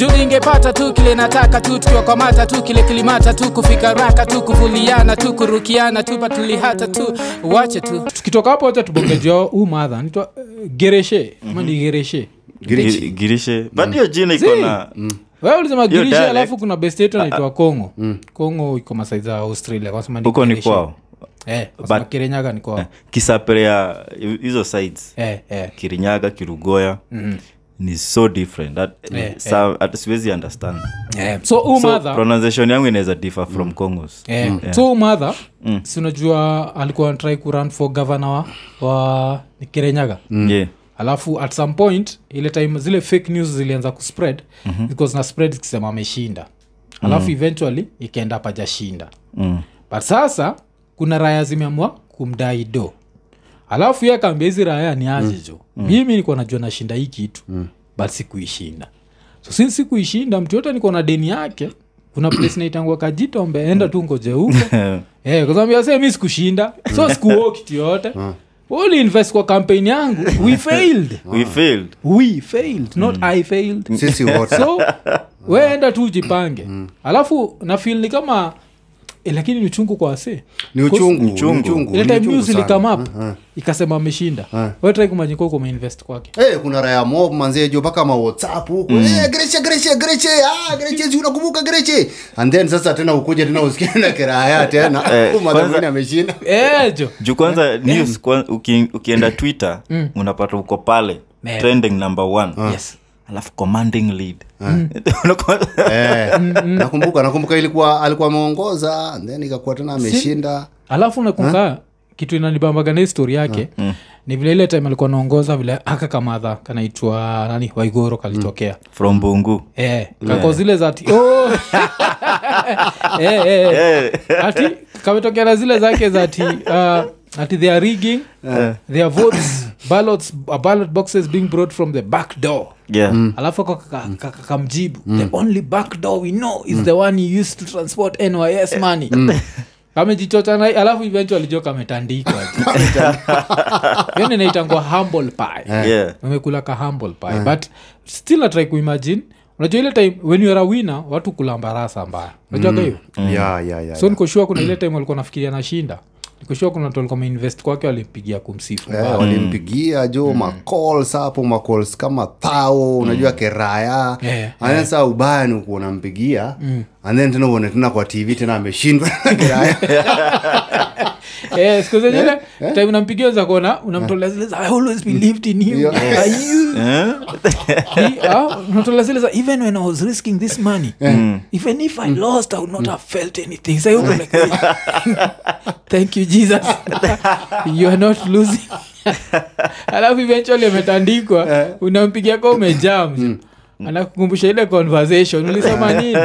juu ningepata tu kile nataka tu tukiwa kwa mata tu kile kilimata tu kufika raka tu kuvuliana tu kurukiana tu patulihata tu. Wache tu. Tukitoka hapo wacha tubongejwa huu madha nitwa uh, gereshe ama ni gereshe Gi- girishe. But hiyo jina iko na wewe ulisema girishe alafu kuna best yetu anaitwa kongo. Kongo iko masai za australia huko ni kwao. Eh, kirinyaga ni kirenyaga eh, kisapere ya hizo sides. Eh, eh. kirinyaga kirugoya ni so different that, yeah, sa, hata siwezi understand yeah. so so mother, pronunciation yangu inaweza differ from congos Eh, so umadha mm. si unajua alikuwa try kuran for governor wa, wa kirenyaga mm. yeah. alafu at some point ile time zile fake news zilianza kuspread mm-hmm. because na spread zikisema ameshinda alafu mm. eventually ikaenda pajashinda mm. but sasa kuna raya zimeamua kumdai do alafu ye akaambia hizi raya ni aje jo? Mm. mimi nikuwa najua nashinda hii kitu mm. but sikuishinda. So since sikuishinda mtu yote niko na deni yake kuna place naitangua kajitombe enda tu ngoje huko. Eh, sababu mi sikushinda. So sikuo kitu yote Only invest kwa kampeni yangu we failed. We failed. We failed not i failed. Sisi wote. So weenda tu ujipange. Alafu nafil ni kama eh, lakini ni uchungu kwa wase ni uchungu Uchungu. uchungu. Ile time news sana. ilikama ikasema ameshinda. Wetrai kumanyika huko kwake. Hey, kuna raya mob manzejo mpaka mawhatsapp huko. Mm. hey, greche greche greche. Ah greche si unakumbuka greche? And then sasa tena ukuja tena usikia na kiraya tena. Eh, madhamini ameshinda. Ejo juu kwanza news kwa, uki, ukienda twitter unapata uko pale Man. trending number one. Yes alafu commanding lead. Unakuwa- eh, nakumbuka nakumbuka ilikuwa alikuwa ameongoza then ikakuwa tena ameshinda. alafu nakumbuka kitu inanibambaga histori yake. Ni vile ile time alikuwa naongoza vile aka kamadha kanaitwa nani? Waigoro kalitokea. From bungu. Eh, kako zile za ati oh. eh, eh, ati kametokea na zile zake zati uh, ati they are rigging their votes ballots uh, ballot boxes being brought from the back door. Yeah. Alafu kakamjibu the only back door we know is the one you used to transport nys money. Na alafu eventually jo kametandikwa yani naitangwa humble pie. Yeah. Umekula ka humble pie. But still atrai kuimagine. Unajua ile time when you are a winner watu kulamba rasa mbaya. Unajuaga hiyo? Yeah, yeah, yeah, so nikoshua kuna ile time walikuwa nafikiria nashinda nikoshua kuna watu walikuwa wameinvest kwake walimpigia kumsifu. Eh, walimpigia jo macalls hapo macalls kama thao unajua keraya. Yeah, and yeah. saa ubaya ni unampigia and then tena uone tena kwa tv tena ameshindwa keraya Eh, siku zenye time nampigia za kuona unamtolea zile za i always believed in you Yeah. Are you He- ah, zile za even when i was risking this money even if i lost i would not have felt anything so you're like thank you jesus. You are not losing. Alafu eventually ametandikwa unampigia ka umejam anakukumbusha ile conversation. Ulisema nini?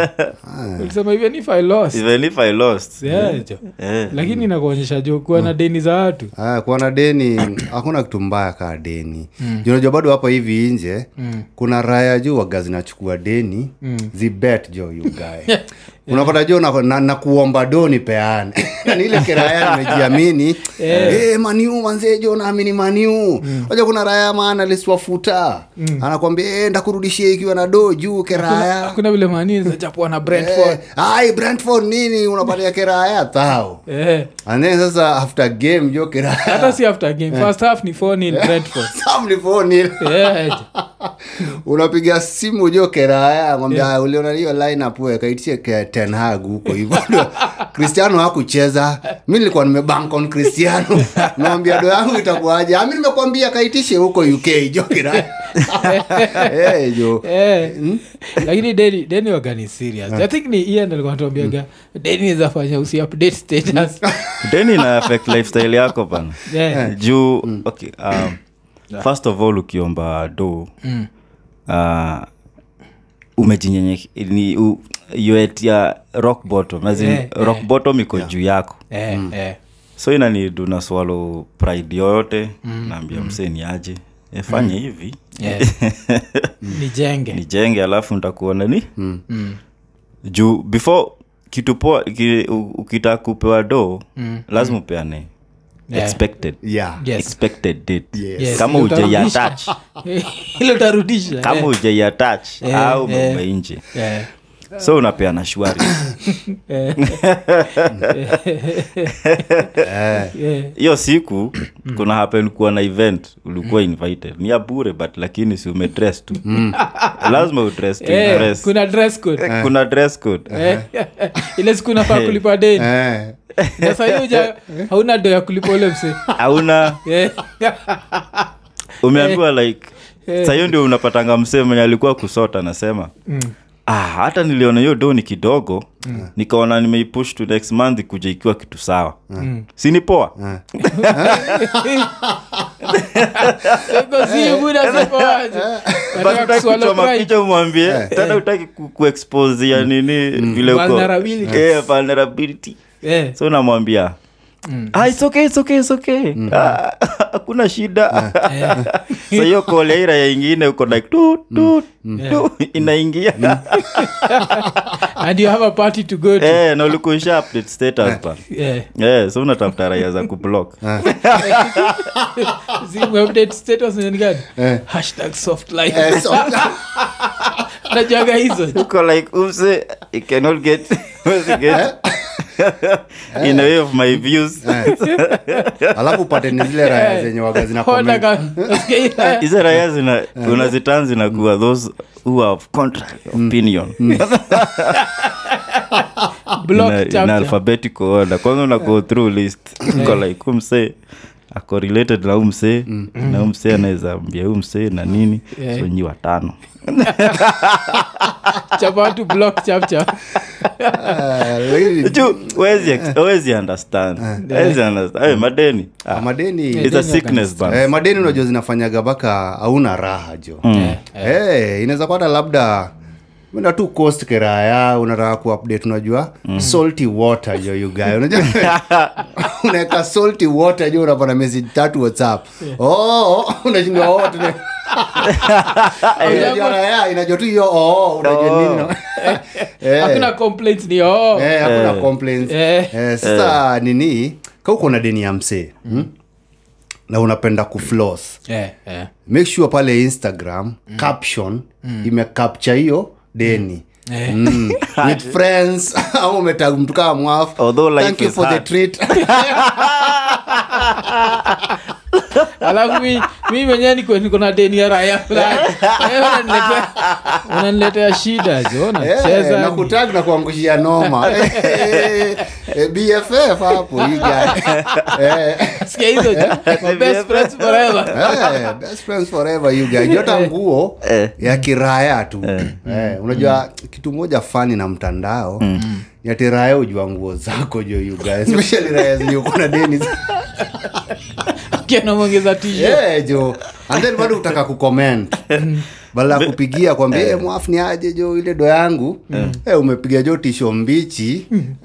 Ulisema even if i lost. Even if i lost. Yeah, jo. Eh. lakini nakuonyesha jo kuwa na deni za watu. Ah, kuwa na deni hakuna kitu mbaya kaa deni. Mm. unajua bado hapa hivi nje. Mm. kuna raya juu waga zinachukua deni. Mm. zibet jo yugae unapata jo na, na, na kuomba doni peane. Yani ile nimejiamini. Hey, maniu manzee jo naamini maniu. Waja kuna raya maana liswafuta. Anakwambia hey, ndakurudishia ikiwa na do juu keraya hakuna vile mani zachapua na brentford. Eh, ai brentford nini? Unapatia keraya tao. Yeah. and then sasa after game jo keraya hata si after game first half ni 4 nil brentford. Half ni 4 nil. Yeah. Unapiga simu jo keraya ngambia yeah. uliona hiyo lineup we? Kaitie ke ten hag huko hivyo. Kristiano hakucheza. Mi nilikuwa nimebank on kristiano naambia do yangu itakuwaje? Ami nimekwambia kaitishe huko uk jokira hey, jo. Eh, lakini deni deni wagani serious? I think ni ian alikuwa anatuambiaga deni izafanya usi update status. Deni ina affect lifestyle yako pana Yeah. juu okay, um, first of all ukiomba do Mm. uh, umejinyenye ni u- you're rock bottom as in, Eh, rock bottom iko juu yako. Eh, eh. so inanidu na swalo pride yoyote. Naambia mm. mseni aje efanye mm. hivi. Yeah. nijenge. Nijenge alafu ntakuona ni? Juu before kitu poa ki, u- ukitaka kupewa do lazima upeane. Yeah. expected. Yeah. Yes. expected date. Yes. Yes, kama ujaiatach kama eh. ujaiatach Eh, au eh. ume nje. Eh, so unapeana shwari. Eh, eh. hiyo siku kuna happen kuwa na event ulikuwa invited. Ni ya bure but lakini si umedress tu. Lazima udress to Eh, kuna dress code. Eh, kuna dress code. Eh, ile siku nafaa kulipa deni. Eh. Na hauna do ya kulipa ule mse. Hauna. Eh, umeambiwa like Eh. sahiyo ndio unapatanga msee mwenye alikuwa kusota anasema ah, hata niliona hiyo do ni kidogo. Nikaona nimeipush to next month kuja ikiwa kitu sawa. Si sini poa? Picha umwambie. Tena utaki kuexposia nini vile uko. Vulnerability. so vulnerability So ah, it's okay, it's okay, it's okay. Ah, hakuna shida. So hiyo koleira ya ingine uko like tu, tu, tu, inaingia. And you have a party to go to. Eh, na ulikuisha update status ba yeah. yeah, so unatafuta raia za kublock. Si umeupdate status ni gani? yeah. Hashtag soft life. Eh, so- Najuaga hizo? Uko like umse i cannot get, get in a way of my views. Alafu upate ni zile raya zenye waga zina Honda comment. ka- nasikia raya zina unazitan zinakuwa those who have contrary opinion. In, a, in alphabetical order. Kwanza unago through list. Umse ako related na umse na umse anaweza ambia umse na nini. Yeah. so nyi watano block. Eh, madeni. Madeni. It's a sickness bana. eh, madeni unajua zinafanyaga mpaka hauna raha jo. Mm. yeah. hey, inaweza kwata labda enda tu coast keraya unataka kuupdate unajua salty water jo you guy. Unajua? Unaweka salty water jo unapata message tatu whatsapp oh unashindwa oh tuna- unajua raya inajua tu hiyo oh unajua nini no? Eh. hakuna complaints ni oh. Eh, hakuna complaints. Eh. Eh, sasa nini? Ka uko na deni ya msee hmm? na unapenda kuflos yeah, yeah. make sure pale instagram caption imecapture hiyo deni Eh. Mm. with friends au umetag mtu kama mwafu Although life thank you is for the treat alafu mi mi mwenyewe niko niko na deni ya raya fulani. Unaniletea- shida jo Eh, na na kuangushia noma. Eh, eh, bff hapo you guy. Sikia hizo jo My best friends forever. Best friends forever you guys jota nguo ya kiraya tu. Eh, unajua kitu moja fani na mtandao ni ati raya ujua nguo zako jo you especially raya zenye uko na deni and then bado utaka kucomment. Bala kupigia kwambia mwafu ni aje jo ile do yangu? Eh, umepiga jo tisho mbichi.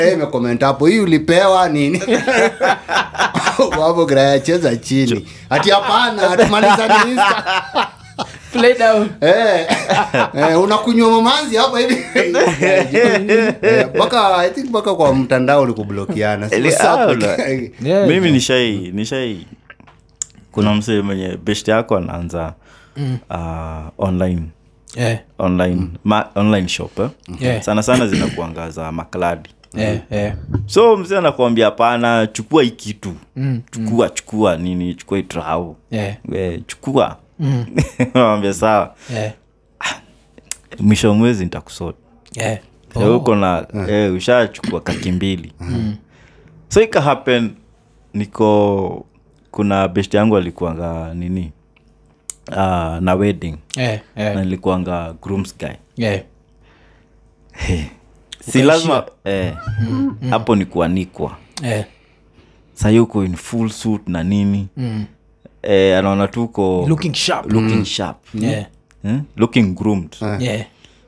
Eh, hapo. Hii ulipewa nini? Wapo graya cheza chini. Hati hapana hatumalizani. play down Eh, eh, unakunywa mamanzi hapa hivi Eh, mpaka i think mpaka kwa mtandao ni kublokiana Eli- Sio WhatsApp. la- Yeah, mimi nishai nishai kuna msee mwenye best yako anaanza uh, online yeah. online ma, online shop eh? Yeah. sana sana zinakuangaza makladi Yeah, yeah. so mzee anakuambia hapana chukua hii kitu chukua chukua nini chukua itrau yeah. chukua nawambia sawa. Yeah. mwisho mwezi nitakusota yeah. oh. uko na eh, ushachukua kaki mbili. So ika happen niko kuna best yangu alikuanga nini? Uh, na wedding. Yeah, yeah. na nilikuanga grooms guy. Eh. si lazima eh, hapo ni kuanikwa. Yeah. sahi uko in full suit na nini? Mm. Eh, anaona tu uko looking sharp. looking sharp. Yeah, eh? looking groomed. Yeah.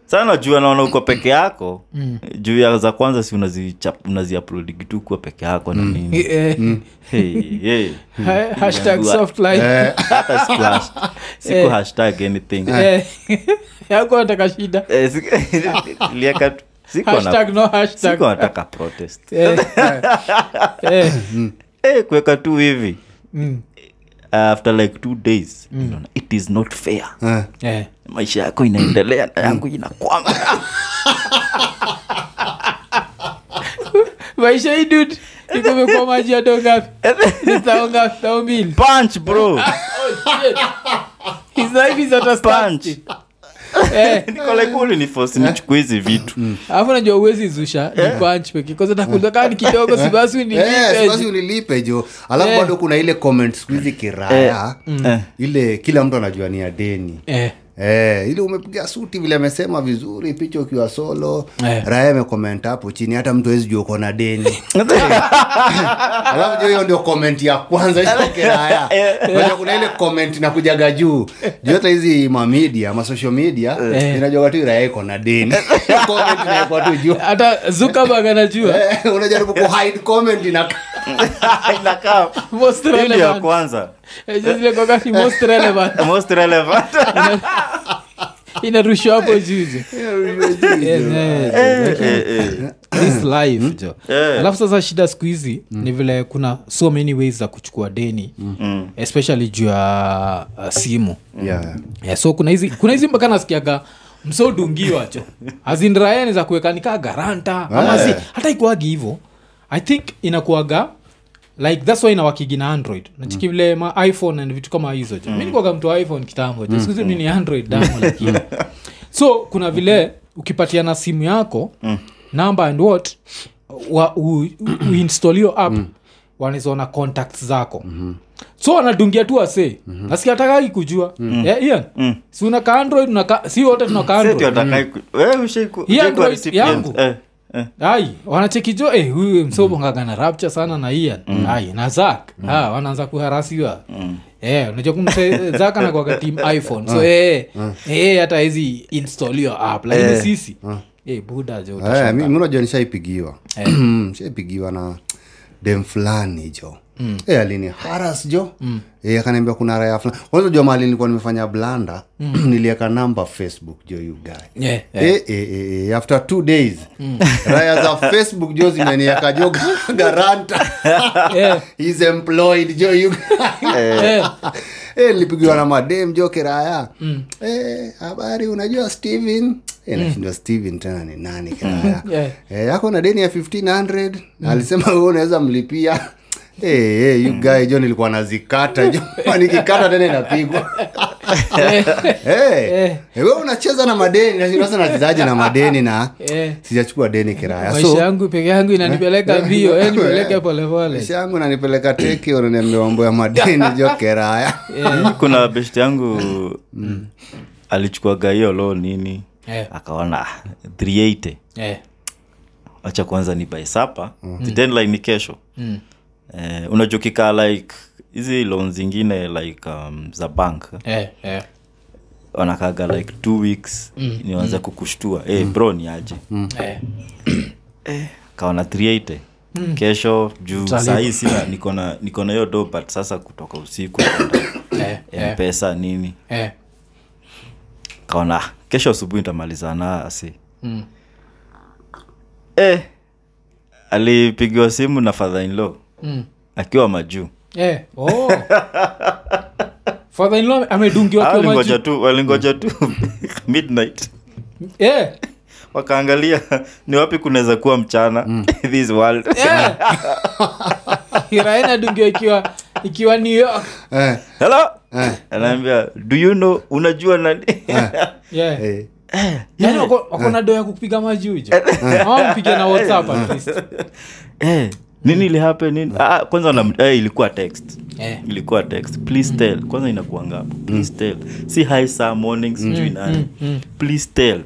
sana juu anaona uko peke yako. Juu ya za kwanza si unaziupload tu kuwa peke yako na nini? Eh, hey, hey. siku Eh. hashtag anything. Eh, yako nataka shida. Eh, tu- siku nataka protest. Eh, eh, eh, kuweka tu hivi. Mm. After like two days unaona, it is not fair. Yeah. Yeah. maisha yako inaendelea na yangu inakwama. Maisha hii dud ikumekuwa maji ya do ngapi? Tao mbili. Punch bro. Oh, shit. His life is at a punch Eh, niko like ulinifosi nichukue hizi vitu. Alafu najua uwezi zusha ni punch peke kwanza takuza kaa ni kidogo si basi Eh, unilipe. si basi unilipe jo alafu Eh. bado kuna ile comment siku hizi kiraya Eh. ile kila mtu anajua ni ya deni Eh, ili umepiga suti vile amesema vizuri picha ukiwa solo Eh. raya amekomenta hapo chini hata mtu awezi jua uko na deni. Alafu hiyo ndio comment ya kwanza itoke raya Unajua kuna ile comment na kujaga juu. Juu hata hizi mamedia masocial media Eh. inajua tu raya iko na deni. Comment tu juu. Hata zuckerberg anajua. Eh, unajaribu kuhide comment ina inakaa most Hii ya kwanza. Eh, kwa kasi most relevant. Most relevant. Inarushwa hapo. This life. Jo Eh. alafu sasa shida siku hizi ni vile kuna so many ways za kuchukua deni. Especially juu ya uh, simu. Yeah. yeah, so kuna hizi kuna hizi mpaka nasikiaga msodungiwacho azindraeni za kuwekanika garanta. Ama si hata ikuagi hivo i think inakuaga like thats why inawakigi na android. Nachiki vile ma iphone and vitu kama hizo jo minikuaga mtu wa iphone kitambo jo sikuhizi mi ni android damu lakini. So kuna vile ukipatiana simu yako number and what wa, uinstall hiyo app wanazaona contacts zako. So wanadungia tu wase. Mm-hmm. nasikia atakai kujua. Mm. yeah, Ian, si unaka android unaka, si wote tunaka android. yangu. Eh, eh. ai wanachekijo eh, huyu msobongaga na rapture sana na ian. Ai na zak ah, wanaanza kuharasiwa. Mm. Unajua kumse zak anakwaga team iphone. So eh, eh, hata hizi install hiyo app. Lakini Eh. sisi eh, buda jo Eh, unajua nishaipigiwa. Shaipigiwa na dem fulani jo mm. e, alini haras jo. Mm. e, akaniambia kuna raya fulani. Kwanza jua mali nilikuwa nimefanya blanda mm. nilieka namba facebook jo you guy. Yeah, Eh, E, e, eh, after two days raya za facebook jo zimenieka jo garanta. Yeah. He's employed jo you guy. Eh, Eh, nilipigiwa na madem jo kiraya Eh, habari unajua steven? E, nashindwa steven tena ni nani kiraya yeah. e, yako na deni ya 1500 mm. alisema wewe unaweza mlipia Eh, hey, you guy jo nilikuwa nazikata. Jo nikikata tena inapigwa. Hey, Eh, Eh. eh, unacheza na madeni sasa nachezaje na madeni na eh. sijachukua deni kiraya. So yangu peke yangu inanipeleka mbio eh, nipeleke polepole. Yangu nanipeleka teki unaniambia mambo ya madeni jo kiraya. Kuna best yangu alichukuaga hiyo lo nini yeah. akaona "Ah, 380 Eh, wacha kwanza ni baisapa mm. deadline ni kesho. Mm. Eh, unajokika like hizi loan zingine like um, za bank eh, eh. wanakaga like two weeks mm. niwanza kukushtua. Hey, bro ni aje? Eh. kaona 380 kesho juu sahii sina niko na hiyo do but sasa kutoka usiku Eh, eh, mpesa nini. Eh. kaona "Ah, kesho asubuhi ntamalizana asi. Mm. eh, alipigiwa simu na father in law Mm. akiwa majuu. Eh, oh. father-in-law amedungiwa akiwa walingoja maji tu walingoja tu. Midnight. Yeah wakaangalia ni wapi kunaweza kuwa mchana? This world. Eh. Iraia inadungiwa ikiwa ikiwa new york. Eh, hello? Eh, anaambia do you know unajua nani? Yeah. eh. yani wako wako yeah. do ya kupiga majujo ama mpige na whatsapp at least eh, nini ilihape nini? Ah, kwanza na, eh, ilikuwa text. Yeah. ilikuwa text. Please tell. Kwanza inakuwa ngapo please tell. Si hi saa morning sijui nani. please tell.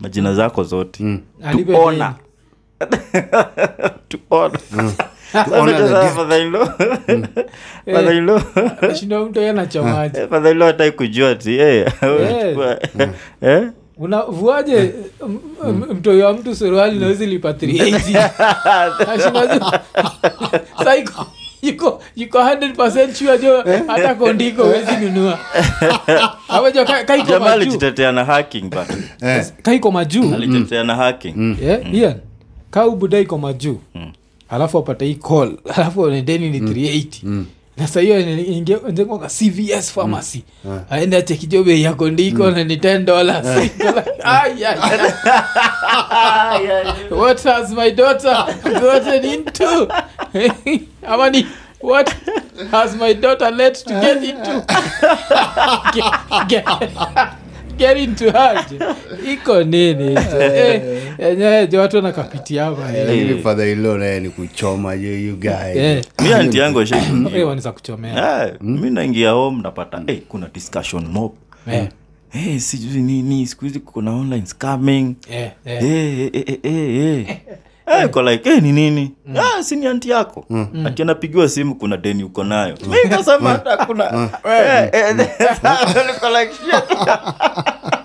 Majina zako zote. Mm. tuona tuona mm. Fadhailo yeye hatai kujua ti eh, eh? Unavuaje m- mtoi wa mtu suruali nawezi lipa 380 Nashinda tu- Sa iko- yuko yuko 100% sure jo hata kondiko wezi nunua. Awejo kaiko jamaa majuu. alijitetea na hacking but Eh, kaiko majuu. Alijitetea na hacking. Yeah, Ian ka ubuda iko majuu. Alafu apate hii call. Alafu nendeni ni 380 na saa hiyo ingekwaka cvs pharmacy. Aende achekijo bei yako ndiko na ni 10 dollars. Ay, ay, ay. what has my daughter? Gotten into? Ama ni what has my daughter let to get into? Get, get, get into iko nini? Enyeje watu naye ni kuchoma jo you guy. Mi anti yangu shwaniza kuchomea. Eh, mi naingia home napata hey, kuna discussion mob. Eh, hey, sijui nini sikuhizi kuna online scamming. Eh, eh. hey, hey, hey, hey, hey. Eh, ko like hey, ni nini? Ah, si ni anti yako? Ati anapigiwa simu kuna deni uko nayo. Mi kasema hata kuna Eh, eh, niko like, shit. Ukaidina- ukaidinaeka yes. niko Ilikuwa like, ni ka-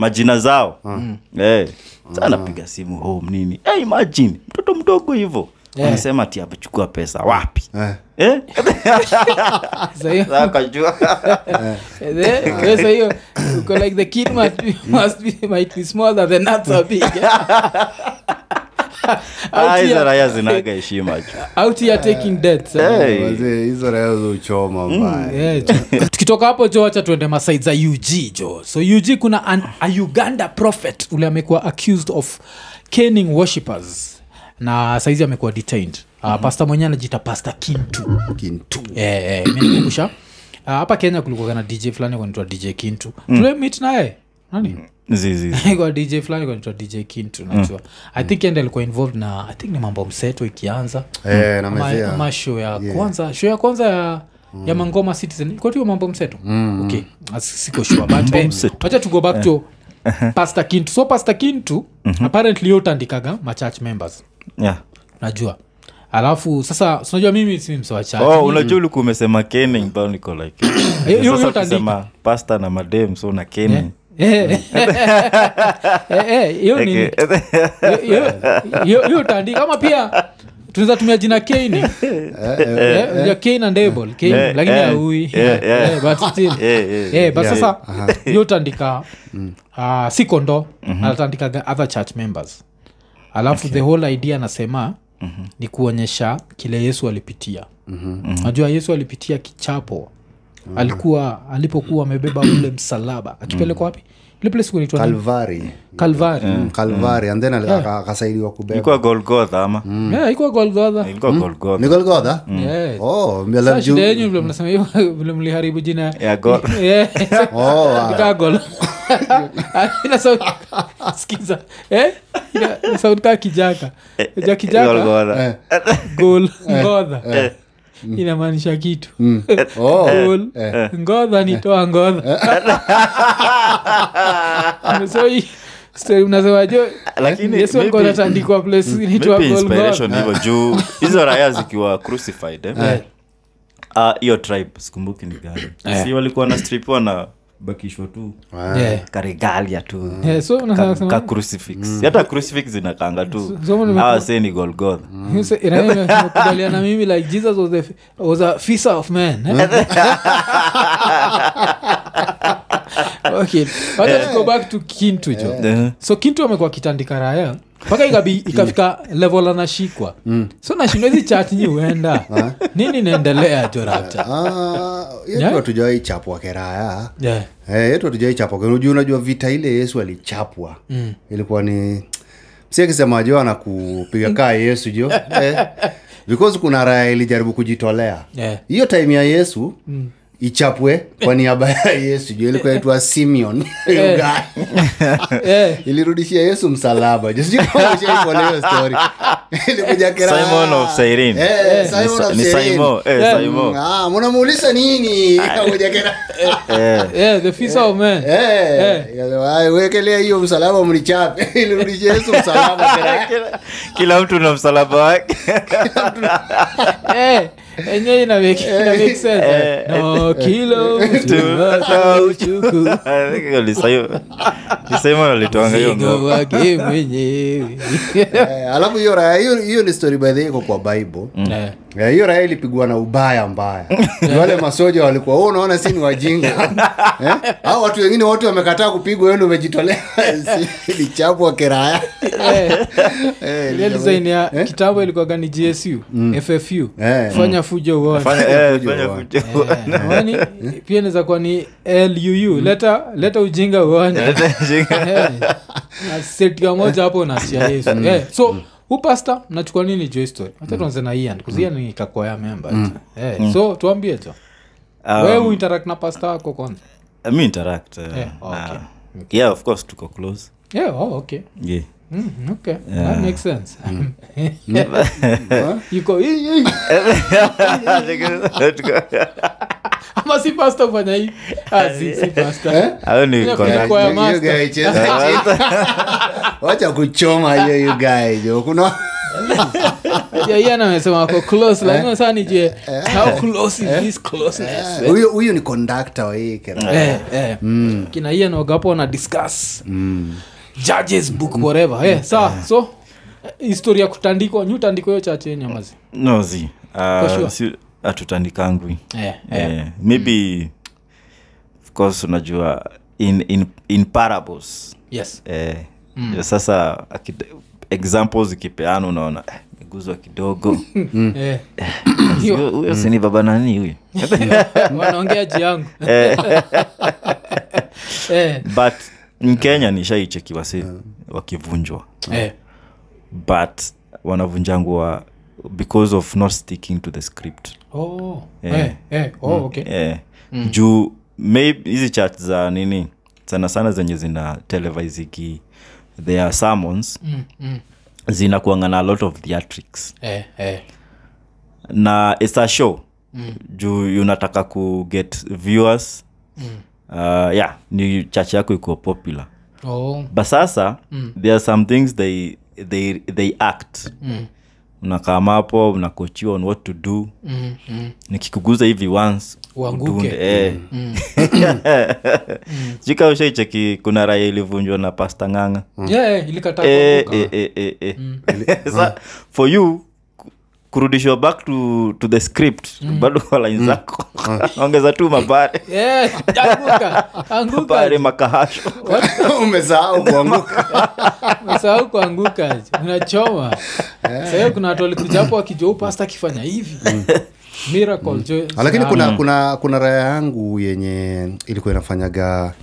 majina zao eh. sa napiga simu home nini eh, imagine mtoto mdogo hivo Yeah. anasema ti amechukua pesa wapi yeah. eh? Sasa hiyo- Sasa akajua. Eh, eh, sasa hiyo uko like the kid must be, must be, might be small the nuts are big Ah, Out hizo raya zinaga heshima out here taking deaths eh. Hizo raya uchoma mbaya tukitoka hapo jo wacha tuende masaid za ug jo. So ug kuna an, a uganda prophet ule amekuwa accused of caning worshippers na saizi amekuwa detained. Uh, pasta mwenyewe anajita pasta kintu. Kintu. Eh, eh, Ah, hapa kenya kulikuwa na dj fulani kanaitwa dj kintu. Mm. tulemit naye. Nani? Zizi kwa dj fulani kanaitwa dj kintu najua i think ende alikuwa involved na i think ni mambo mseto ikianza. Eh, na ama, show ya kwanza show ya kwanza ya ya mangoma citizen. Kotiwa mambo mseto? Okay. Siko sure but eh, wacha to go back to pastor kintu. So pastor kintu apparently yotandikaga machurch members. Yeah. najua. Alafu sasa sinajua mimi si msewa oh, unajua ulikuwa umesema kening bao niko like sasa ukisema pasta na madem so na kenning Eh, eh, eh, hiyo ni hiyo- tandi hiyo ama pia tunaweza tumia jina kani ya kain and able Kain, lakini aui but still. But sasa hiyo utaandika uh, si kondo. Anatandikaga other church members. Alafu the whole idea anasema ni kuonyesha kile yesu alipitia. Najua yesu alipitia kichapo alikuwa alipokuwa amebeba ule msalaba. Akipelekwa wapi? Ile place kunaitwa kalvari kalvari Mm, kalvari and then ali- akasaidiwa kubeba. Golgotha ama? Yeah, ikuwa golgotha. Ilikuwa golgotha. Ni golgodha Yeah. oh mbele juu yenyu vile mnasema hivyo vile mliharibu jina. Ya go oh ah. Gol ina sound skiza eh? Ina ina sound kijaka. Ja kijaka? Golgotha gol inamaanisha kitu. Oh. gol ngodha nitoa ngodha so yesu place juu. Hizo raya zikiwa crucified eh? Ah, hiyo tribe sikumbuki ni gani. Si walikuwa nastripiwa na bakishwa tu. Yeah. karegalia tu. Yeah, so unasema- ka, ka crucifix. Hata crucifix inakanga tu. So- so golgotha. Ina- ina- mimi like jesus was, the, was a fisher of men eh? okay. Wacha to go back to kintu jo Eh, so kintu amekuwa kitandika raya mpaka ikafika level anashikwa. So nashindwezi chatnyi chat huenda. Nini naendelea jo rapta Ah, yetu hatujawai chapwa keraya yeah. hey, yetu hatujawai chapwa Kera- unajua vita ile yesu alichapwa. Mm. ilikuwa ni si akisema jo anakupiga kaa yesu jo. Eh, because kuna raya ilijaribu kujitolea. Yeah. time ya yesu mm ichapwe kwa niaba ya yesu. Juu ilikuwa itwa simeon guy. yeah. ilirudishia yesu msalaba. Sijui kama hiyo. Eh, eh, nini? Eh, Eh, wekelea msalaba mlichape. Ilirudishia yesu msalaba. Kila- kila mtu na msalaba wake. Eh, enye ina make ina make sense eh. hiyo Eh, alafu hiyo raya hiyo hiyo ni story by the iko kwa bible. Mm. Eh, hiyo raya ilipigwa na ubaya mbaya. Wale masoja walikuwa u unaona si ni wajinga? Eh? au watu wengine wote wamekataa kupigwa ndo umejitolea. Eh. Eh, ile design ya kitambo ilikuwaga ni gsu ffu Eh. fanya eh, fujo fujo. Eh, wani, pia inaweza kuwa ni luu leta leta ujinga uone Eh, moja hapo nachia yesu. Eh, so upasta pasta mnachukua nini jo story? Hata tuanze na ian kuzia ni kakoya memba eh, so tuambie jo Um, wewe uinteract na pasta wako kwanza? Mi interact uh, Eh, okay. yeah of course tuko close. Yeah, oh, okay. Yeah Mm, okay. Yeah. that makes sense. Yuko "Hii, hii." ama si pasta ufanya hii ah, cheza- wacha kuchoma hiyo you guy jo kuna yeah, amesema wako close lakini sasa nijue how close is this closeness? Huyo huyo ni conductor wa hii eh, eh. kina na discuss judges book whatever eh, sawa. So eh, historia kutandikwa nyu tandiko hiyo chache nyamazi no zi. Uh, si hatutandikangwi. Eh, eh. maybe of course unajua in, in, in parables. Yes. Eh, sasa akide, examples ikipeana unaona eh, meguzwa kidogo. Eh. Huyo sini baba nani huyo? Wanaongea ji eh, but in kenya nishaicheki wasi wakivunjwa yeah. but wanavunjangwa because of not sticking to the script Oh, yeah. eh, eh. Oh, okay. eh, juu maybe hizi chat za nini sana sana zenye zina televisiki their sermons Mm, mm. zinakuangana a lot of theatrics Eh, eh. na it's a show mm. juu unataka ku get viewers mm. Uh, yeah ni church yako ikuwa popular. Oh, but sasa mm. there are some things they, they, they act. Mm, unakamapo unakochiwa on what to do. Mm, mm. nikikuguza hivi once udunde, eh. kuna raya ilivunjwa na pasta ng'anga. Yeah, eh, Eh, eh, eh, eh, mm. Sa- for you kurudishwa back to, to the script. Bado kwa line zako. Ongeza tu Eh, anguka. mabare makahasho. Umesahau kuangukaumesahau kuanguka unachoma. Sahio kuna watu walikujapo hapo wakijua pasta akifanya hivi. Miracle lakini kuna kuna kuna raya yangu yenye ilikuwa inafanyaga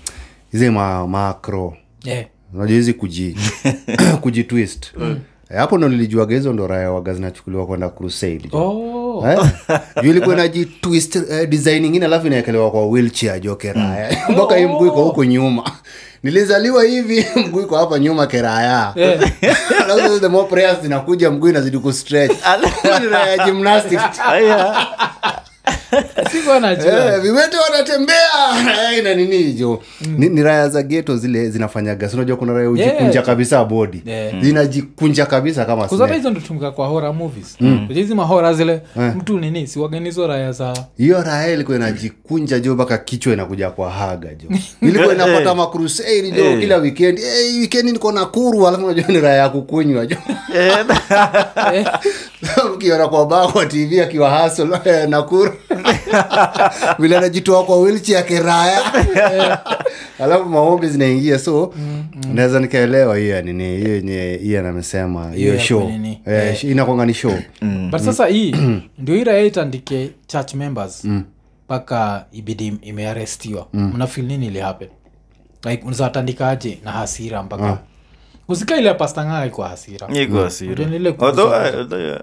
hizi ma, makro. Eh, unajua hizi kuji kujitwist Eh, hapo ndo nilijuaga hizo ndo raya waga zinachukuliwa kwenda crusade. Oh, Eh? juu ilikuwa najitwist eh, design ingine alafu inaekelewa kwa wheelchair jo keraya mpaka hii mguu iko huko nyuma. Nilizaliwa hivi mguu iko hapa nyuma keraya Eh. The more prayers zinakuja mguu inazidi kustretch raya gymnastics Eh, viwete wanatembea. Eh, na nini jo ni, ni raya za geto zile zinafanyaga. Sinajua kuna raya ujikunja kabisa bodi Yeah. zinajikunja kabisa kama kuzata hizo ndotumika kwa hora movies. Hizi mahora zile mtu nini siwaganizo raya za hiyo raya ilikuwa inajikunja jo mpaka kichwa inakuja kwa haga jo. Ilikuwa inapata makrusade jo kila wikendi hey, wikendi weekend niko nakuru alafu najua ni raya ya kukunywa jo. Mkiona kwa baa kwa tv akiwa hasl nakuru vile anajitoa kwa wilchi ya kiraya alafu maombi zinaingia so naweza nikaelewa hiyo nini hiyo yenye ian amesema hiyo show. Eh, inakwanga ni show. But sasa hii ndio hii raya itandike church members mpaka ibidi imearestiwa mnafil nini ili happen? Like unazatandikaje na hasira mpaka usika ile pastangaa iko hasira. Unajua ni ile Although, kugusa- although, yeah,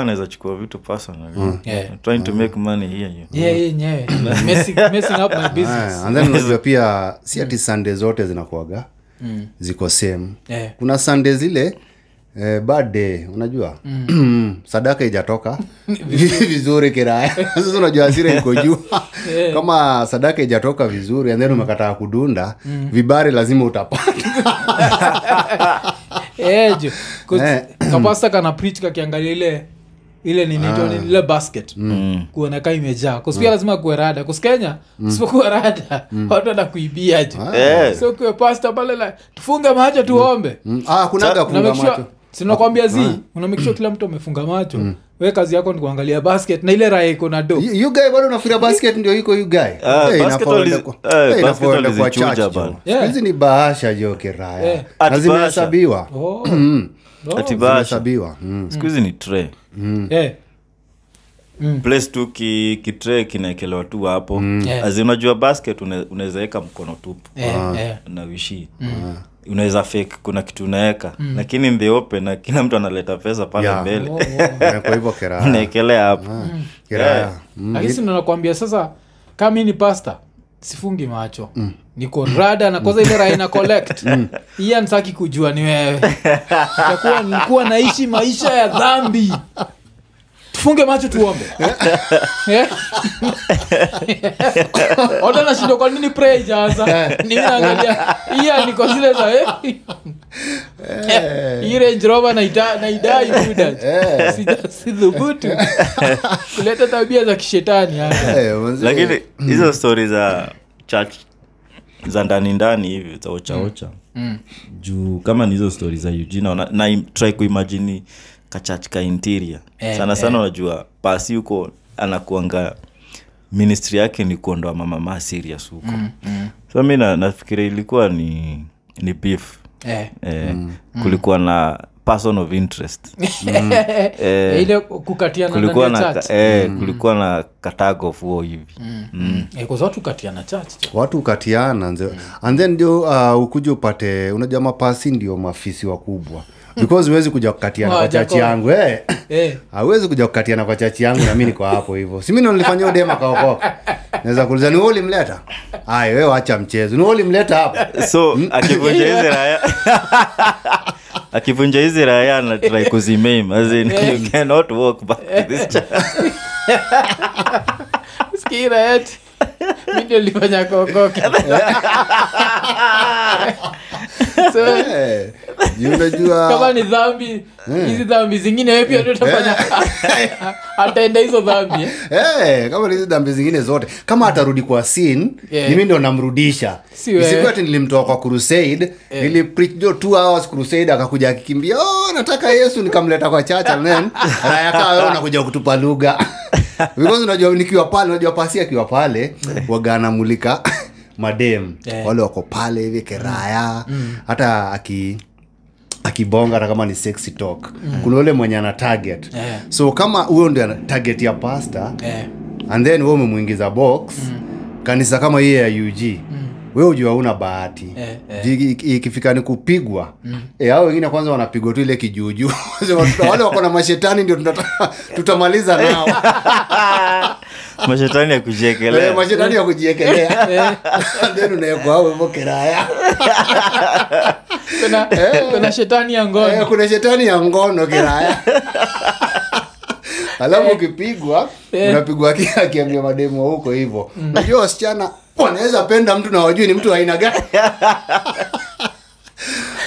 anaweza chukua vitu personal Yeah. trying to make money here you. yeah, yenyewe messing, messing up my business. and then unajua pia si ati sunday zote zinakuaga. Ziko same. Yeah. kuna sunday zile eh, bad unajua? Unajua sadaka ijatoka vizuri. Kiraya sasa unajua asira iko juu. Kama sadaka ijatoka vizuri and then umekataa kudunda vibari lazima utapata. Eh, Eh. kapasta kana prich kakiangalia ile ile ninitwa nini ile basket. Kuoneka imejaa. Kuspia lazima kuwe rada. Kuskenya sipokuwa rada watu anakuibia ju. Eh. so kuwe pasta pale tufunge macho tuombe. Mm, ah, kunaga funga macho sinakwambia zi unamekishua kila mtu amefunga macho. We kazi yako ni kuangalia basket na ile raya iko na do You- you bado unafikiria basket ndio iko you guy? Ah, Eh, eh, eh. Yeah. ni bahasha jo kiraya na zimehesabiwa. Oh. Oh. zimehesabiwa. Mm. siku hizi ni tre Mm. place tu ki, kitre kinaekelewa tu hapo. Yeah. As in, unajua basket une- mkono tupu Eh, eh. na wishi unaweza fake kuna kitu unaweka lakini in the open na kila mtu analeta pesa pale Yeah. mbele. Oh, oh. Kwa hivyo unaekelea hapo. Mm. lakini si nakwambia sasa kama mi ni pasta sifungi macho. Niko rada na kwanza ile raina collect. Iya nsaki kujua ni wewe. Kuwa naishi maisha ya dhambi tufunge macho tuombe. Eh? Watu wanashindwa kwa nini pray ijaanza? Nimi iya niko zile za eh? naita- naidai buda sidhubutu kuleta tabia za kishetani. Eh, lakini hizo stori za church za ndani ndani hivi za ochaocha Mm. juu kama ni hizo stori za ugina na, na im- try kuimagini kachach ka interior. Eh, sana sana unajua pasi huko anakuanga ministry yake ni kuondoa mamama serious huko. Mm, mm. so mi na- nafikiria ilikuwa ni ni beef. Eh. eh, kulikuwa na person of interest. Eh, ile kukatiana kulikuwa na ya church. eh, kulikuwa na katago fuo hivi. Eh, kwa sababu watu katiana church. Watu ukatiana and then ndio uh, ukuja upate unajua mapasi ndio mafisi wakubwa because huwezi kuja kukatiana kwa chachi yangu eh. Eh, hawezi kuja kukatiana kwa chachi yangu na mi niko hapo hivyo. Si mi nilifanyia udema kaokoka. Naweza kuuliza ni wewe ulimleta? Aya wewe wacha mchezo. Ni wewe ulimleta hapa? So akivunja hizi raya akivunja hizi raya anatrai kuzimame as in, you cannot walk back to this church. sikira eti mi ndio lifanya kokoka so Eh, unajua kama ni dhambi hizi dhambi zingine we pia tutafanya ataenda hizo dhambi. Eh? Eh, kama ni hizi dhambi zingine zote kama atarudi kwa sin Yeah. mimi ndo namrudisha. Si wewe. Isikuwa ati nilimtoa kwa crusade nilipreach jo two hours crusade akakuja akikimbia oh, nataka yesu nikamleta kwa chacha men then raya kaa unakuja kutupa lugha. Because unajua nikiwa pale unajua pasi akiwa pale waga anamulika madem Yeah. wale wako pale hivi keraya. Hata aki akibonga hata kama ni sexy talk. Kuna ule mwenye ana target. Yeah. so kama huyo ndio target ya pasta yeah. and then we umemwingiza box kanisa kama hiyo ya ug we ujua una bahati. Eh, eh. Ikifika ni kupigwa. Eh, hao wengine kwanza wanapigwa tu ile kijuujuu wale wako na mashetani ndio tutamaliza nao. Mashetani ya Eh, kujiekelea mashetani ya kujiekelea then unawekwa hao hivyo kiraya. Kuna, kuna shetani ya Eh, ngono kuna shetani ya ngono kiraya alafu ukipigwa unapigwa akiambia mademu wa huko hivyo najua wasichana wanaweza penda mtu na wajui ni mtu aina gani.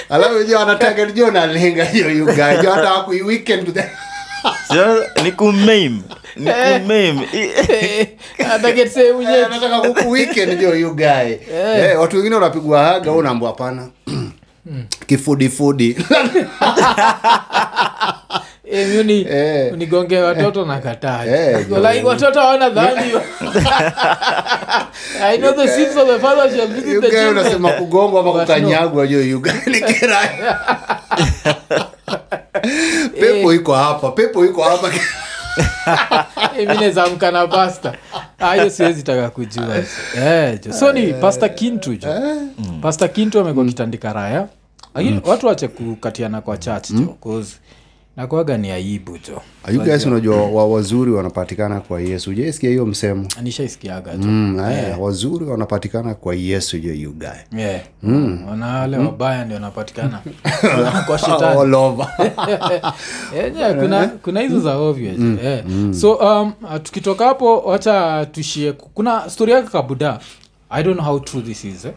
Alafu jo wanataka jo nalenga hiyo yugajo hata waku weekend. To the Sio- ni kumame ni Eh, anataka kuku weekend jo eh. Watu wengine wanapigwa haga au unaambia hapana. Kifudifudi Eh, Eh. unigonge watoto na kataa Eh, watoto hawana dhambi i know the sins of the father shall visit the children unasema kugongwa ama kukanyagwa kiraya pepo iko hapa pepo iko hapa. Eh, mi naweza amka na pasta. Ah, siwezi taka kujua. Eh, so ni pasta kintu jo. Pasta kintu amekuwa kitandika raya lakini watu wache kukatiana kwa chach jo cause nakwaga ni aibu jo ayugas unajua. wa, wazuri wanapatikana kwa yesu? Ujaisikia hiyo msemo? Nishaisikiaga jo mm, yeah. wazuri wanapatikana kwa yesu jo yugae yeah. mm. wana wale wabaya ndio wanapatikana. Kwa shetani. All over. Eh, yeah, kuna kuna hizo za ovyo mm. so um, uh, tukitoka hapo wacha tushie kuna stori yake kabuda. I don't know how true this is eh?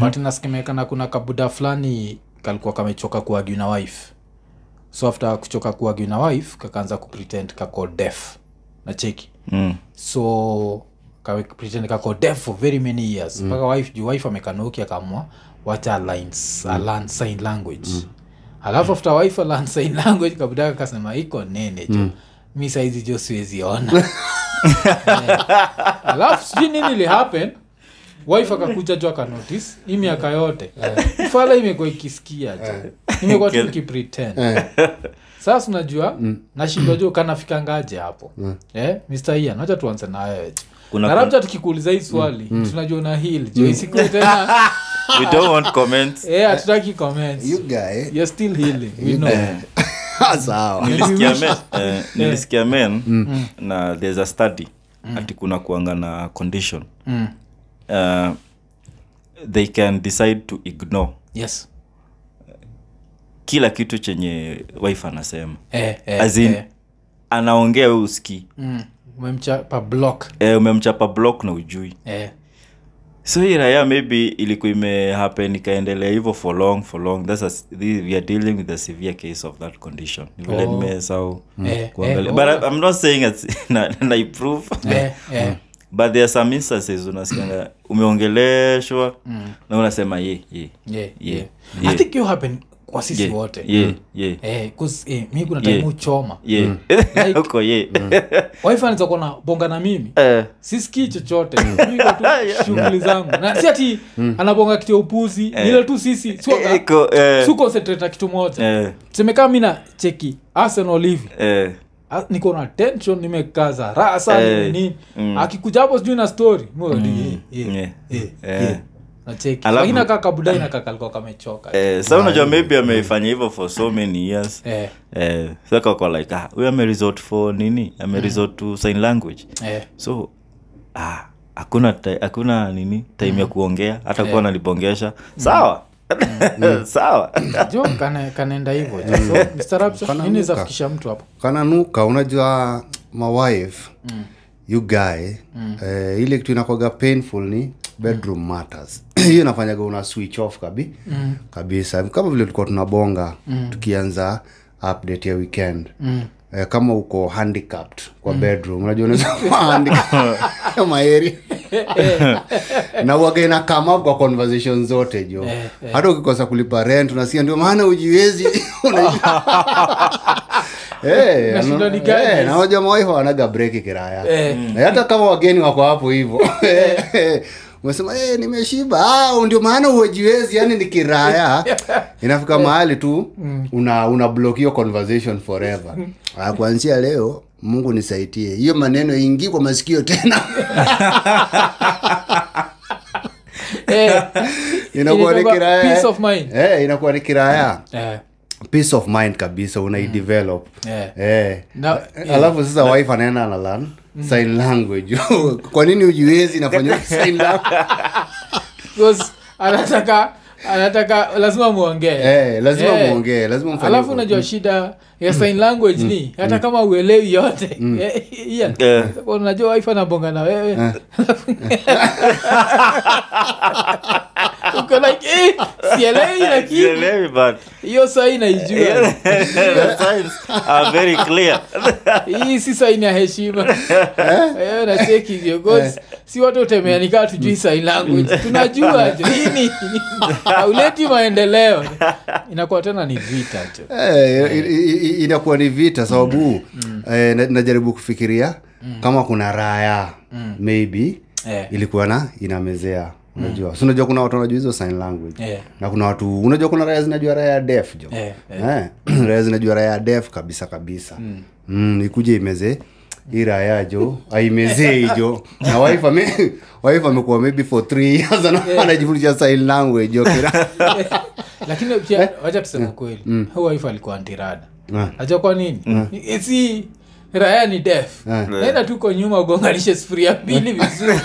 but inasemekana kuna kabuda fulani kalikuwa kamechoka kuagiu na wife so after kuchoka kuagi na wife kakaanza kupretend kako def na cheki. Mm. so kapretend pretend kako def for very many years. Mpaka wife juu wife amekanuki akamwa wacha lines mm. alan sign language. Alafu after wife alan sign language kabudaka kasema iko nene jo. Mi saizi jo siweziona Eh, alafu sijui nini ili happen wife akakuja jo akanotice hii miaka yote. Fala imekuwa ikisikia jo imekuwa tu ikipretend. Sasa unajua nashindwa juu kanafika ngaje hapo. Eh, mr ian wacha tuanze Kuna- narabta tukikuuliza hii swali tunajua una hil jo isikue tena? We don't want comments. Eh, hatutaki comments. You guy. You're still healing. We know. nilisikia men, eh, nilisikia men na there's a study ati kuna kuanga na condition. Mm. Uh, they can decide to ignore yes kila kitu chenye wife anasema eh, eh, Azin, eh. anaongea we uski Mm. umemchapa block eh, umemchapa block na ujui eh. so hii raya maybe ilikuwa imehappen ikaendelea hivyo for long for long That's a, we are dealing with a severe case of that condition vile Oh. nimesahau Eh, kuangalia eh, but oh. I, i'm not saying it's, na, na improve Eh, eh. But there are some instances unasikianga umeongeleshwa na unasema ye ye Yeah, Yeah, yeah. i think you happen kwa sisi yeah, wote. yeah, yeah. eh, 'cause, eh, mi kuna time Yeah. uchoma ye. Like- uko ye. wife anaweza kuwa bonga na mimi. Uh. sisikii chochote. Niko tu shughuli zangu. Na si ati anabonga kitu ya upuzi ile tu sisi eh, iko eh, su concentrate na kitu moja. Uh. semekaa mi na cheki arsenal hivi eh, Ah, niko na tension nimekaza raha sana hey, nini mm. akikuja hapo sijui na story mm. Yeah. yeah. yeah. yeah. lakini akaa kabudai kamechoka eh, sa unajua maybe amefanya hivyo for so many years eh, eh, so like ah, huyu ameresort for nini ameresort to sign language eh, so ah, hakuna nini time ya kuongea hata kuwa nalibongesha sawa sawa. Jo kana- kanaenda hivyo. Nini zafikisha mtu hapo? Kananuka unajua mawife mm. you guy mm. eh, ile kitu inakwaga painful ni bedroom matters. Hiyo inafanyaga una switch off kabi mm. kabisa. Kama vile tulikuwa tunabonga mm. tukianza update ya weekend. Mm. Eh, kama uko handicapped kwa mm. bedroom unajua unaweza kuwa handicapped. Maeri. Na uwaga ina come up kwa conversation zote jo. Hata ukikosa kulipa rent unasikia ndio maana ujiwezi Unajua- Eh, no- eh, na wanaga breki kiraya. Eh. Na hata kama wageni wako hapo hivo. Umesema hey, nimeshiba. Ah, ndio maana uwejiwezi yani ni kiraya. Inafika mahali tu una una block hiyo conversation forever ah, kuanzia leo mungu nisaidie hiyo maneno ingii kwa masikio tena. Eh, inakuwa ni Inaitwa kiraya. peace of mind. eh, inakuwa ni kiraya. Eh, peace of mind kabisa unaidevelop eh. eh. yeah. alafu sasa wife anaenda analan sign language. Kwa nini ujiwezi nafanyia sign language? Anataka anataka lazima muongee. Eh, lazima Eh. muongee lazima mfanye alafu unajua shida ya sign language ni hata kama uelewi yote. Eh, Ian, Eh. unajua wife anabonga na wewe uko like eh, sielewi lakini hiyo sai naijua. Are very clear. Hii si saini ya heshima. Eh, nacheki hivyo, si watu utemeanikaa tujui sign language. Tunajua jo hii ni hauleti maendeleo. Inakuwa tena ni vita jo Eh, inakuwa ni vita sababu eh, najaribu kufikiria kama kuna raya maybe Eh. ilikuwa na inamezea unajua si unajua kuna watu wanajua hizo sign language. Yeah. na kuna watu unajua kuna raya zinajua raya ya def jo Eh, eh. raya zinajua raya ya def kabisa kabisa. Mm. ikuje imeze hii raya jo aimezee jo na wife ame wife amekuwa maybe for three years ana- anajifundisha sign language jo kira. Lakini pia wacha tuseme kweli hu wife alikuwa antirada. Yeah. najua kwa nini? Ni- si raya ni def naenda tuko nyuma ugonganishe sufuria mbili vizuri.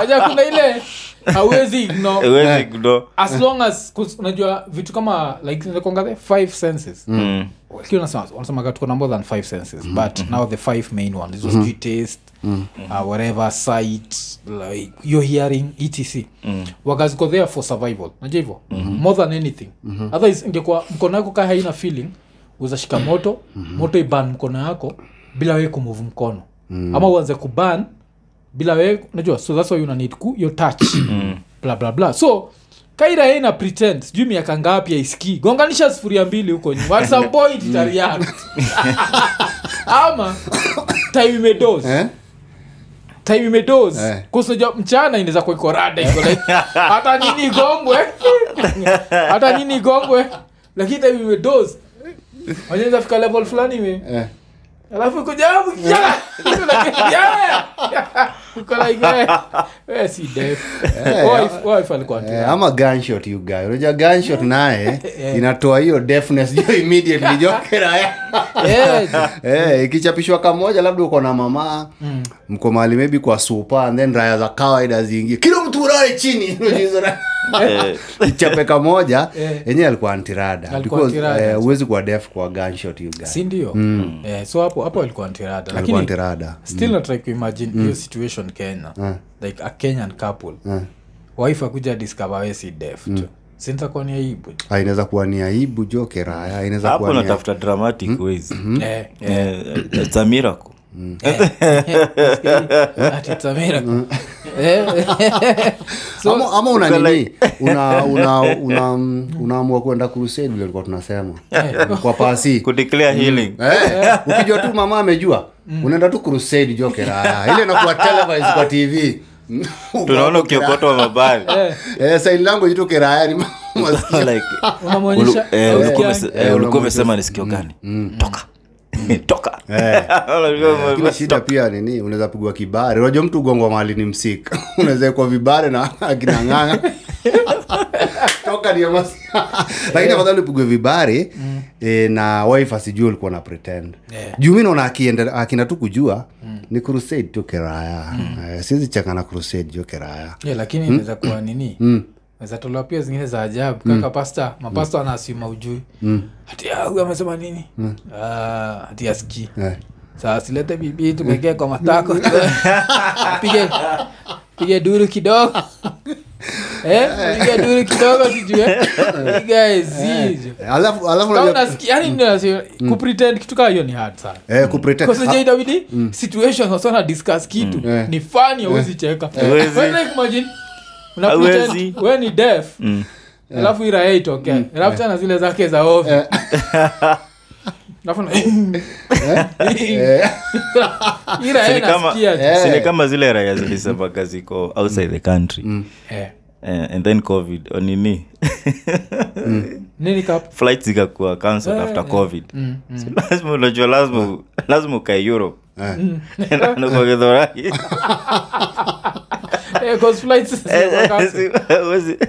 Aja kuna ile hauwezi ignore. As long as unajua vitu kama like nakonga the five senses. Mm. Lakini wanasemaga tuko na more than five senses but now the five main ones. Hizo sijui taste uh, whatever sight like your hearing etc. Wakaziko there for survival. Najua hivyo? More than anything. Otherwise ingekuwa mkono yako kaa haina feeling uzashika moto moto iban mkono yako bila we kumove mkono. Ama uanze kuban bila wewe unajua so that's why you need ku your touch. Bla bla bla. So kaira yeye na pretend. Sijui miaka ngapi aisikii gonganisha sufuria mbili huko nyuma. At some point itareact ama time imedoze. Eh? time imedoz Eh. kusoja mchana inaweza kuwa iko rada iko like hata nini igongwe. Hata nini igongwe. Lakini time imedoz wanaweza fika level fulani ime Eh. alafu kujabu kijana eh, eh, Eh, ama gunshot you guy. Unajua gunshot naye inatoa hiyo deafness jo immediately jo kiraya eh Eh, ikichapishwa kamoja labda uko na mama mko mali maybe kwa supa and then raya za kawaida ziingie kila mtu ulale chini Eh, chape kamoja Eh. yenyewe alikuwa antirada. Eh, huwezi kuwa def kwa gunshot si ndio eh, so hapo hapo alikuwa antirada. Alikuwa lakini antirada. still mm. try kuimagine hiyo situation kenya. Like a kenyan couple. Wife akuja discover wesi mm. Tu sintakuwa ni aibu. Ah, inaweza kuwa ni aibu jo keraya inaweza hapo natafuta dramatic ways. Eh, eh. Eh, it's a miracle Eh, ama, una nini? una una una kwenda crusade vile tulikuwa tunasema. Kwa pasi. Kudeclare healing. Eh, ukijua tu mama amejua unaenda tu crusade jo keraya ile inakuwa televised kwa tv tunaona ukiokotwa mabari saini langu jitu kirayani eh, ulikuwa eh, umesema ni sikio gani? Toka. Toka lakini shida pia nini unaweza pigwa kibare. Unajua mtu ugongwa mahali ni msika. Unaweza kuwa vibare na akinang'anga. Toka ni lakini afadhali upigwe vibare e, na wife asijua ulikuwa na pretend. Yeah. juu mi naona akienda akienda tu kujua ni crusade tu keraya. Eh, siwezi cheka na crusade jo keraya. Yeah, lakini inaweza kuwa nini? Naweza tolewa pia zingine za ajabu. Kaka pasta mapasta anaasima ujui hati "Ah, huyu amesema nini? Ah, hati asikii. Yeah. saa silete bibii tumekee kwa matako. Pige pige duru kidogo. Eh duru kidogo sijue piga zijo alafu alafu kama unajua- unasikia yani ndio nasema, kupretend kitu kaa hiyo ni hard sana. Eh, situation wasana discuss kitu. Ni funny hauwezi cheka Hauwezi. But like imagine una Hauwezi. pretend wewe ni deaf alafu itokee tena zile zake za ovyo alafu na- iraha Sini kama- inasikia tu. Eh. sini kama zile raya zilisemaga ziko outside the country Eh. Eh, and then covid or nini nini kap flight zikakuwa cancelled Eh, after eh. covid Mm, mm. Lazima unajua lazima lazima ukae europe Eh.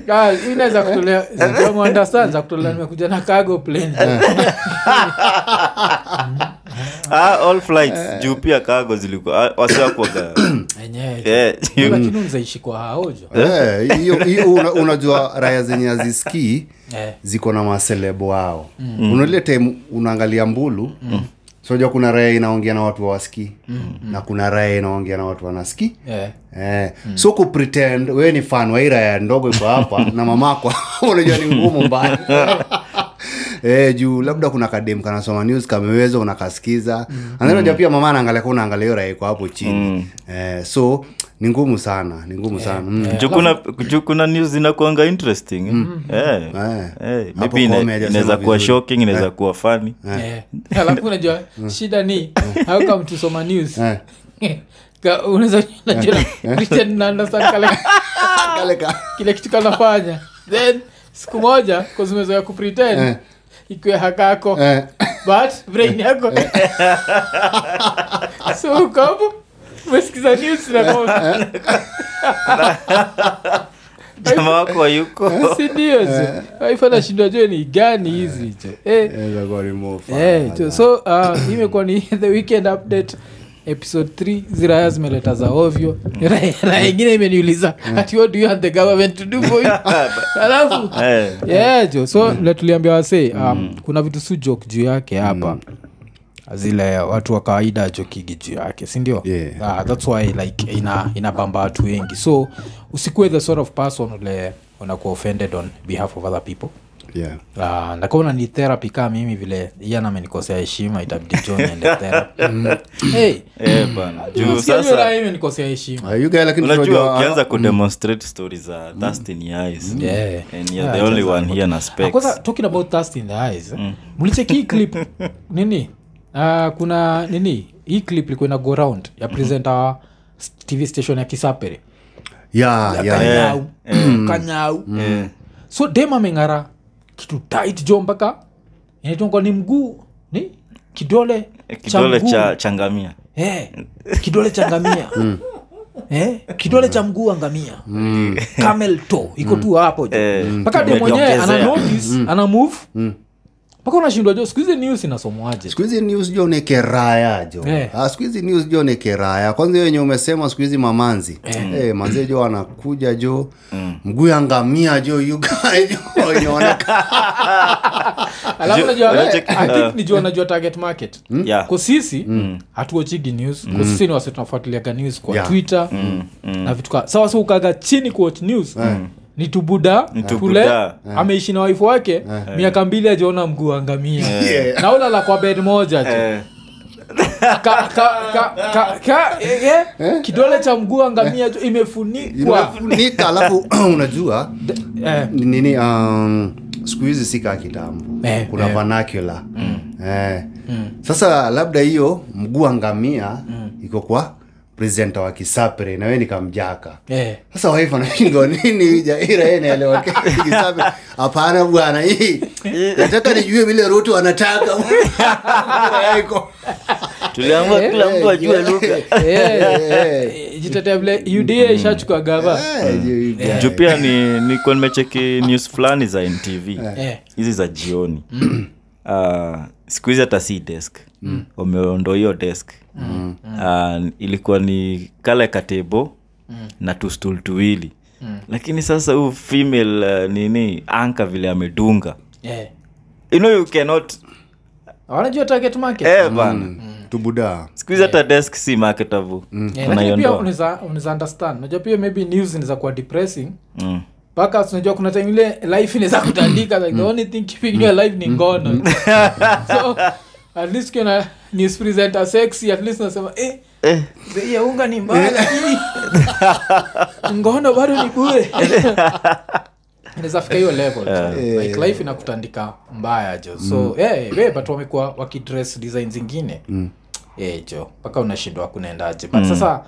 Ah, hii inaweza kutolea za kutolea nimekuja na cargo plane. All flights. Juu pia kago zilikuwa wasiwakuaga lakini unzaishi kwa haojo Eh, hiyo hiyo una- unajua raya zenye aziskii Eh. ziko na maselebo wao. Mm. unaile time unaangalia mbulu mm. Soja kuna raya inaongea na watu wawasikii mm. na kuna raya inaongea na watu wanasikii Eh. mm. so kupretend wewe ni fan wa hii raya ndogo iko hapa na mamako unajua ni ngumu mbaya Eh, juu labda kuna kadem kanasoma news kameweza unakasikiza mm. unajua pia mama anaangalia kwa unaangalia hiyo raya iko hapo chini eh, so ni ngumu sana ni ngumu sana. Mm. Juu news zinakuanga interesting. Eh. Eh. Eh, maybe inaweza kuwa shocking inaweza kuwa funny. Eh. alafu unajua shida ni how come tusoma news? Eh. Unaweza unajua pretend na understand kale Kale ka- kile kitu kanafanya. Then siku moja kuzimezoea kupretend Eh. ikiwe hakako Eh. but brain yako. So uko hapo umesikiza news na jamaa wako wayuko sindio aifana shindwa jue ni gani hizi? Jo eh. Eh, so uh, imekuwa ni the weekend update. Episode 3 ziraya zimeleta za ovyo. Raya ingine imeniuliza ati what do you want the government to do for you? Alafu Eh. yeah, jo so vile tuliambia wasee um, kuna vitu su joke juu yake hapa zile watu wa kawaida jokigi juu yake sindio Yeah. uh, thats why like ina inabamba watu wengi. So usikuwe the sort of person ule unakuwa offended on behalf of other people. Yeah. Uh, ndakaona ni therapy kaa mimi vile ian amenikosea heshima itabidi therapy. Hey, Eh, Ah, tunajua- ukianza kudemonstrate story za thirst in your eyes Yeah. and you're Yeah, the only one here na Ah, specs. talking about in the eyes mm. mlicheki clip? Nini uh, kuna nini? Hii clip ilikuwa ina go round ya presenta wa s- tv station ya kisapere. Yeah, yeah, yeah. kanyau. Kanyau. Eh, so dem ameng'ara. Kitu tight jo mpaka inaitongwa ni mguu. Ni? Kidole kidole mguu. cha changamia Eh, kidole changamia Eh, kidole cha mguu angamia mm. camel toe. Iko tu hapo mpaka Eh, de mwenyewe ana notice mm. ana move mpaka unashindwa jo siku hizi news inasomwaje siku hizi news jo ni keraya jo. Eh. Ah, siku hizi news jo ni keraya. Kwanza hiyo yenye umesema siku hizi mamanzi. Eh. manzie jo anakuja jo. Mguu ya ngamia jo yugae jo inaonekana alafu Ju- najua unacheki- i think nijua najua target market. Yeah. kusisi mm. hatuochigi news. Mm. kusisi ni wase tunafuatiliaga news kwa Yeah. twitter na vitu ka sawa so ukaga chini kuwatch news ni tubuda tule ameishi na waifu wake. Miaka mbili ajaona mguu wa ngamia Yeah. na kwa bed moja tu. Eh, ka, ka, ka, ka, ka, eh, eh, kidole cha mguu angamia ngamia tu imefunikwa. Imefunika alafu unajua eh, nini um, siku hizi si kaa kitambo. Eh, kuna eh. vernacular. Eh. sasa labda hiyo mguu wa ngamia iko kwa presenta wa kisapre nawe nikamjaka eh. sasa wife anashindwa nini jaira yeye naelewa kisapre. Hapana bwana hii. Nataka nijue vile Ruto anataka. Yako. tuliamua kila mtu ajue lugha Eh, jitetea vile uda ishachukua gava. Eh, ju- ju- juu pia ni nikuwa nimecheki news fulani za ntv Eh. hizi za jioni. Uh, siku hizi hata si desk. Wameondoa hiyo desk uh, ilikuwa ni kale katebo na tustul tuwili. Lakini sasa huu female uh, nini anka vile amedunga. Yeah. you know you cannot wanajua target market? Eh, bana. Tubuda. Sikuhizi hata yeah. desk si marketable Eh, lakini pia unaweza unaweza understand. Unajua pia maybe news inaweza kuwa depressing. Mm. mpaka unajua kuna time ile life inaweza kutandika like the only thing keeping you alive ni ngono. So at least kuna news presenter sexy at least unasema eh Eh. bei ya unga ni mbaya lakini ngono bado ni bure. Inaweza hiyo level. Yeah. like life inakutandika mbaya jo so eh, we but wamekuwa wakidress design zingine. Eh, jo mpaka unashindwa kunaendaje but sasa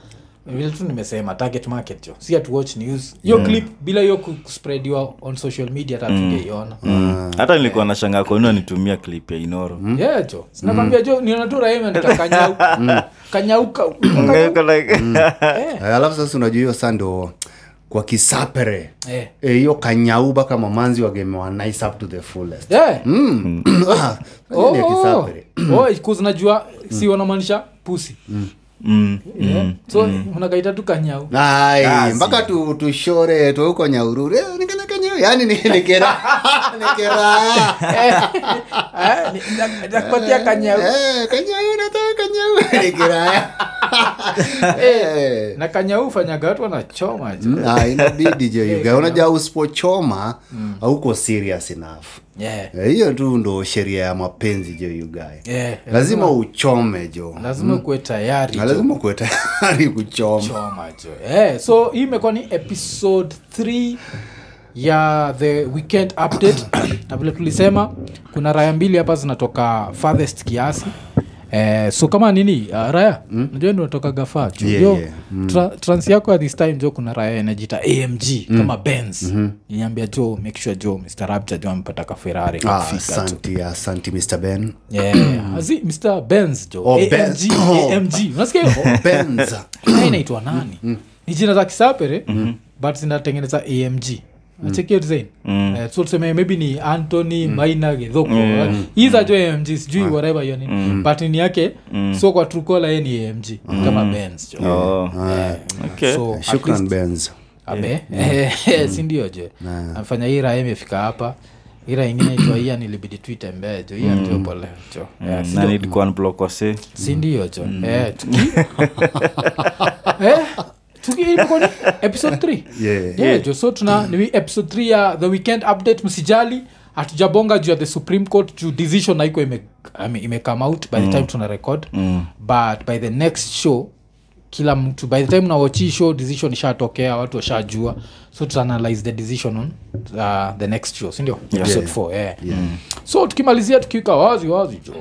vile tu nimesema target market jo si atu watch news. Hiyo clip bila hiyo kuspreadiwa on social media hata tungeiona hata nilikuwa na shanga kwanini nitumia clip ya inoro yeah jo. Sinakwambia jo niona tu rahima nikakanyauka kanyauka. Eh, Eh, alafu sasa unajua hiyo saa ndo kwa kisapere. Hiyo Eh, e, kanyauba kama manzi wagemewa nice up to the fullest. Yeah. Mm. Oh, oh. Oh, najua si wanamaanisha pusi Mm, Yeah. so unakaita tu kanyau? Mpaka tu tushore tuuko nyaururu Eh, yani ni nikera nikera Eh, ni- na- nakupatia kanyau. Eh, kanyau nataka kanyau. Nikera Eh. na kanyau fanyaga watu wanachoma je. Ah, inabidi je unajua usipochoma hauko serious enough. Yeah. Eh, hiyo tu ndo sheria ya mapenzi jo yugae Yeah. lazima uchome jo. lazima kuwe tayari lazima kuwe tayari kuchoma. Choma jo. Eh, so hii imekuwa ni episode 3 ya the weekend update. Na vile tulisema kuna raya mbili hapa zinatoka farthest kiasi. Eh, so kama nini uh, raya mm? najua gafaa jo Yeah, yeah. tra, trans yako at this time jo kuna raya inajita amg kama bens mm-hmm. iniambia jo make sure jo mr rapture jo amepata kaferari Ah, asanti asanti mr ben. Yeah. Azi, mr bens jo. Oh, amg Benz. Oh. amg unasikia hiyo benza inaitwa nani? Ni jina za kisapere but zinatengeneza amg achekio design. Eh, so tuseme maybe ni antony maina gedhoko hii za jo amg sijui whatever hiyo nini but ni yake so kwa trukola ye ni amg kama bens jo. Oh, okay. so shukran least- benz. Abe. Sindio je amefanya hii raha imefika hapa. Ira ingine itwa nilibidi tuitembee jo. Iya ndio pole jo. Na sindio? nilikuwa nblock wase sindio jo? Eh, tuki episode 3 Yeah. yeah, jo so tuna ni episode 3 ya the weekend update. Msijali hatujabonga juu ya the supreme court juu decision haiko ime, I mean, ime come out by the time tuna record. Mm. but by the next show kila mtu by the time nawachi show decision ishatokea watu washajua. So tutaanalyze the decision on uh, the next show sindio episode 4 yeah. so tukimalizia tukiwika wazi wazi jo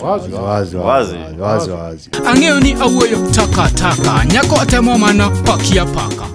wazi wazi wazi Wazi. wazi wazi wazi. Ang'eyo ni awuoyo takataka nyako atemo mana pakia paka